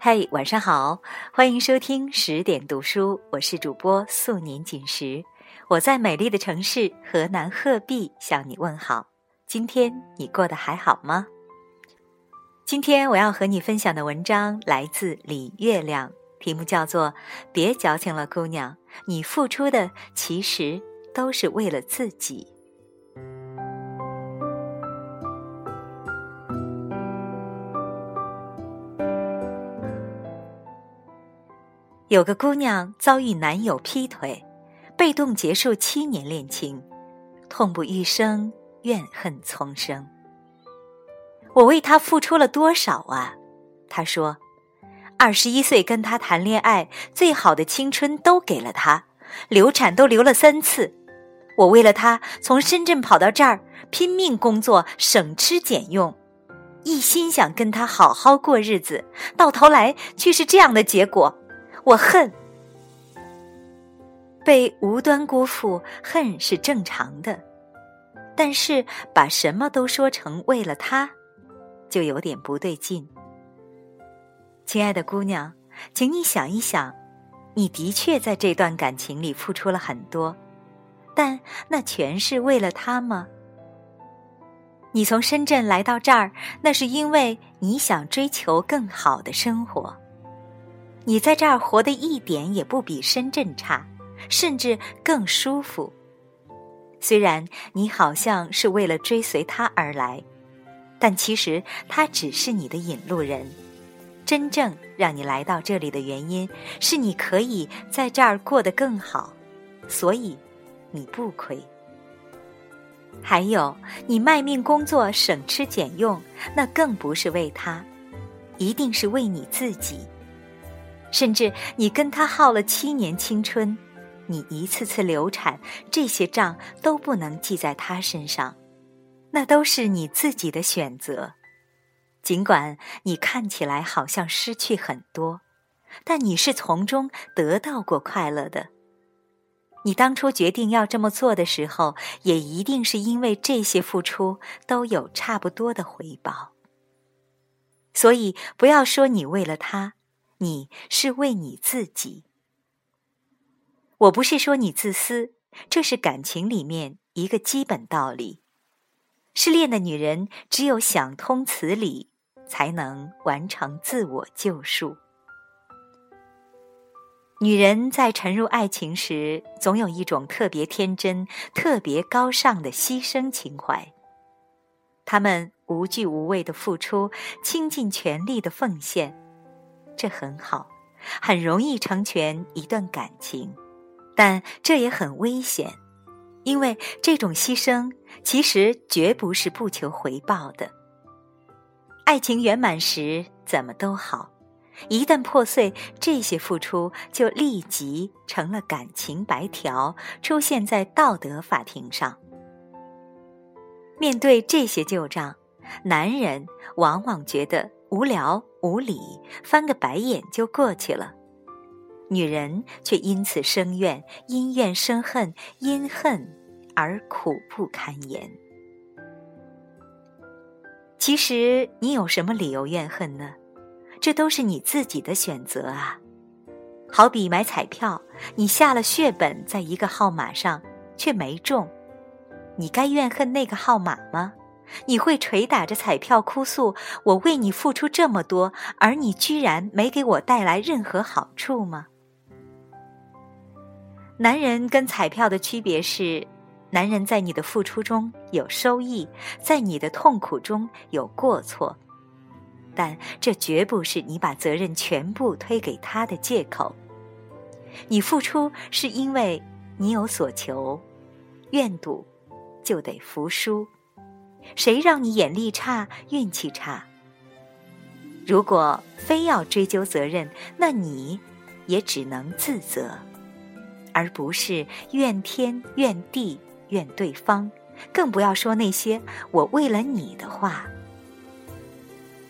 嘿，晚上好，欢迎收听十点读书，我是主播素年锦时，我在美丽的城市河南鹤壁向你问好。今天你过得还好吗？今天我要和你分享的文章来自李月亮，题目叫做《别矫情了，姑娘，你付出的其实都是为了自己》。有个姑娘遭遇男友劈腿，被动结束七年恋情，痛不欲生，怨恨丛生。我为他付出了多少啊？她说：“二十一岁跟他谈恋爱，最好的青春都给了他，流产都流了三次。我为了他从深圳跑到这儿，拼命工作，省吃俭用，一心想跟他好好过日子，到头来却是这样的结果。”我恨被无端辜负，恨是正常的，但是把什么都说成为了他，就有点不对劲。亲爱的姑娘，请你想一想，你的确在这段感情里付出了很多，但那全是为了他吗？你从深圳来到这儿，那是因为你想追求更好的生活。你在这儿活得一点也不比深圳差，甚至更舒服。虽然你好像是为了追随他而来，但其实他只是你的引路人。真正让你来到这里的原因，是你可以在这儿过得更好，所以你不亏。还有，你卖命工作、省吃俭用，那更不是为他，一定是为你自己。甚至你跟他耗了七年青春，你一次次流产，这些账都不能记在他身上，那都是你自己的选择。尽管你看起来好像失去很多，但你是从中得到过快乐的。你当初决定要这么做的时候，也一定是因为这些付出都有差不多的回报。所以不要说你为了他。你是为你自己，我不是说你自私，这是感情里面一个基本道理。失恋的女人只有想通此理，才能完成自我救赎。女人在沉入爱情时，总有一种特别天真、特别高尚的牺牲情怀，她们无惧无畏的付出，倾尽全力的奉献。这很好，很容易成全一段感情，但这也很危险，因为这种牺牲其实绝不是不求回报的。爱情圆满时怎么都好，一旦破碎，这些付出就立即成了感情白条，出现在道德法庭上。面对这些旧账，男人往往觉得。无聊无理，翻个白眼就过去了。女人却因此生怨，因怨生恨，因恨而苦不堪言。其实你有什么理由怨恨呢？这都是你自己的选择啊。好比买彩票，你下了血本在一个号码上，却没中，你该怨恨那个号码吗？你会捶打着彩票哭诉：“我为你付出这么多，而你居然没给我带来任何好处吗？”男人跟彩票的区别是，男人在你的付出中有收益，在你的痛苦中有过错，但这绝不是你把责任全部推给他的借口。你付出是因为你有所求，愿赌就得服输。谁让你眼力差、运气差？如果非要追究责任，那你也只能自责，而不是怨天怨地怨对方，更不要说那些“我为了你”的话。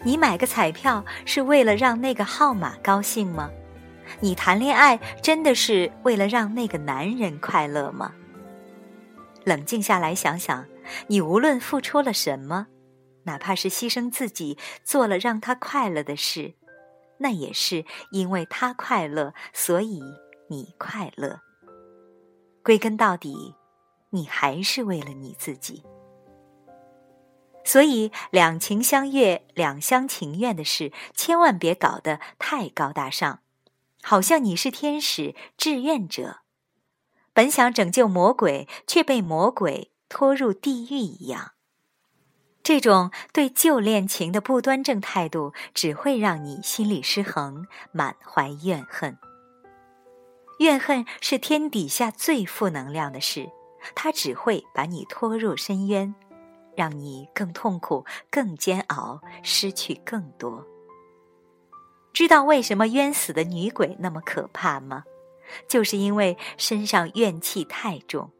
你买个彩票是为了让那个号码高兴吗？你谈恋爱真的是为了让那个男人快乐吗？冷静下来想想。你无论付出了什么，哪怕是牺牲自己做了让他快乐的事，那也是因为他快乐，所以你快乐。归根到底，你还是为了你自己。所以，两情相悦、两厢情愿的事，千万别搞得太高大上，好像你是天使志愿者，本想拯救魔鬼，却被魔鬼拖入地狱一样。这种对旧恋情的不端正态度，只会让你心理失衡，满怀怨恨。怨恨是天底下最负能量的事，它只会把你拖入深渊。让你更痛苦、更煎熬，失去更多。知道为什么冤死的女鬼那么可怕吗？就是因为身上怨气太重。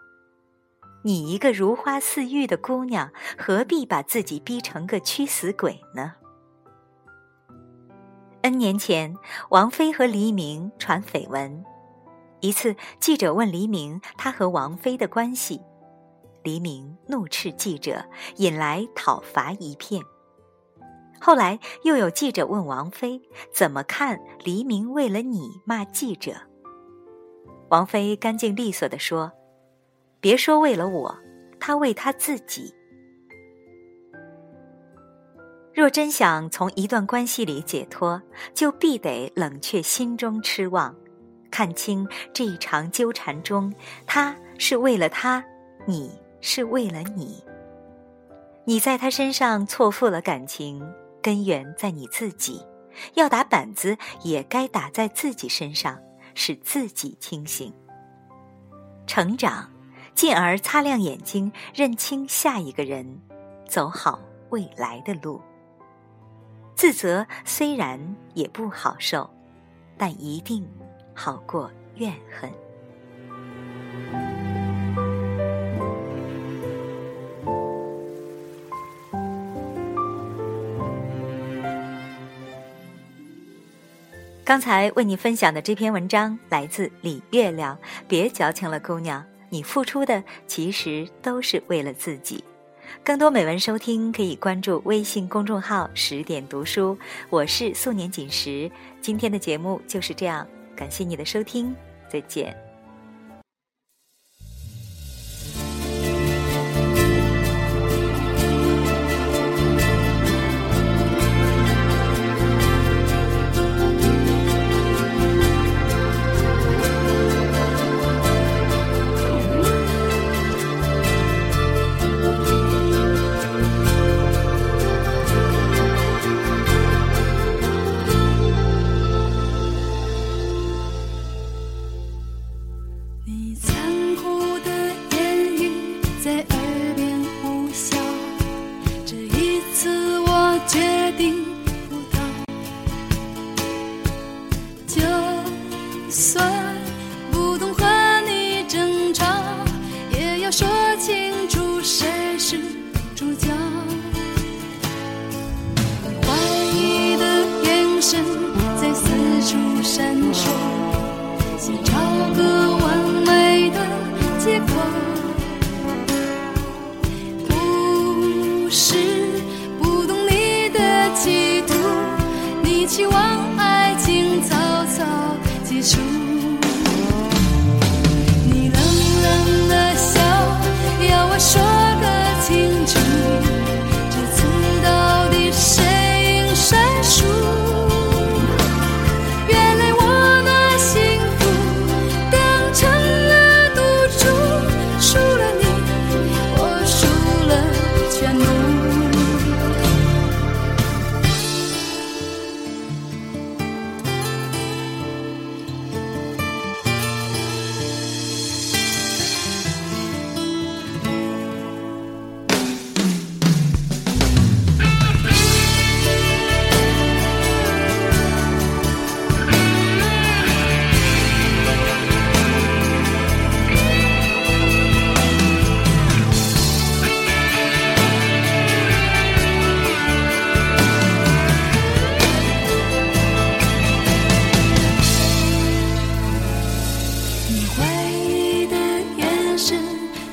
你一个如花似玉的姑娘，何必把自己逼成个屈死鬼呢？N 年前，王菲和黎明传绯闻。一次，记者问黎明他和王菲的关系。黎明怒斥记者，引来讨伐一片。后来又有记者问王菲怎么看黎明为了你骂记者。王菲干净利索地说：“别说为了我，他为他自己。若真想从一段关系里解脱，就必得冷却心中痴望，看清这一场纠缠中，他是为了他，你。”是为了你，你在他身上错付了感情，根源在你自己。要打板子，也该打在自己身上，使自己清醒、成长，进而擦亮眼睛，认清下一个人，走好未来的路。自责虽然也不好受，但一定好过怨恨。刚才为你分享的这篇文章来自李月亮。别矫情了，姑娘，你付出的其实都是为了自己。更多美文收听，可以关注微信公众号“十点读书”。我是素年锦时，今天的节目就是这样，感谢你的收听，再见。你曾 true.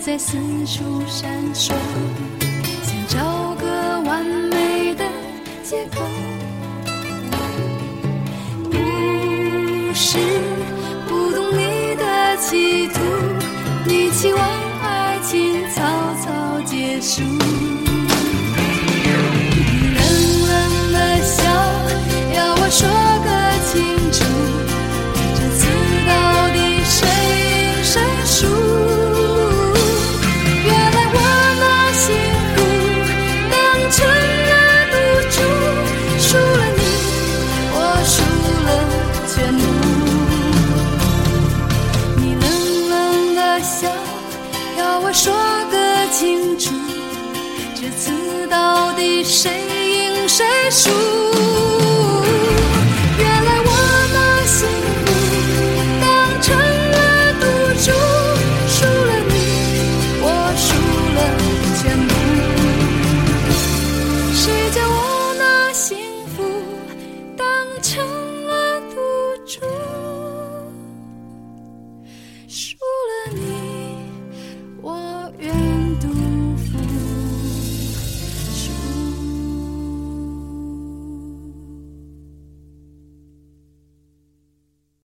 在四处闪烁，想找个完美的借口。不是不懂你的企图，你期望爱情草草结束。说个清楚这次到底谁赢谁输？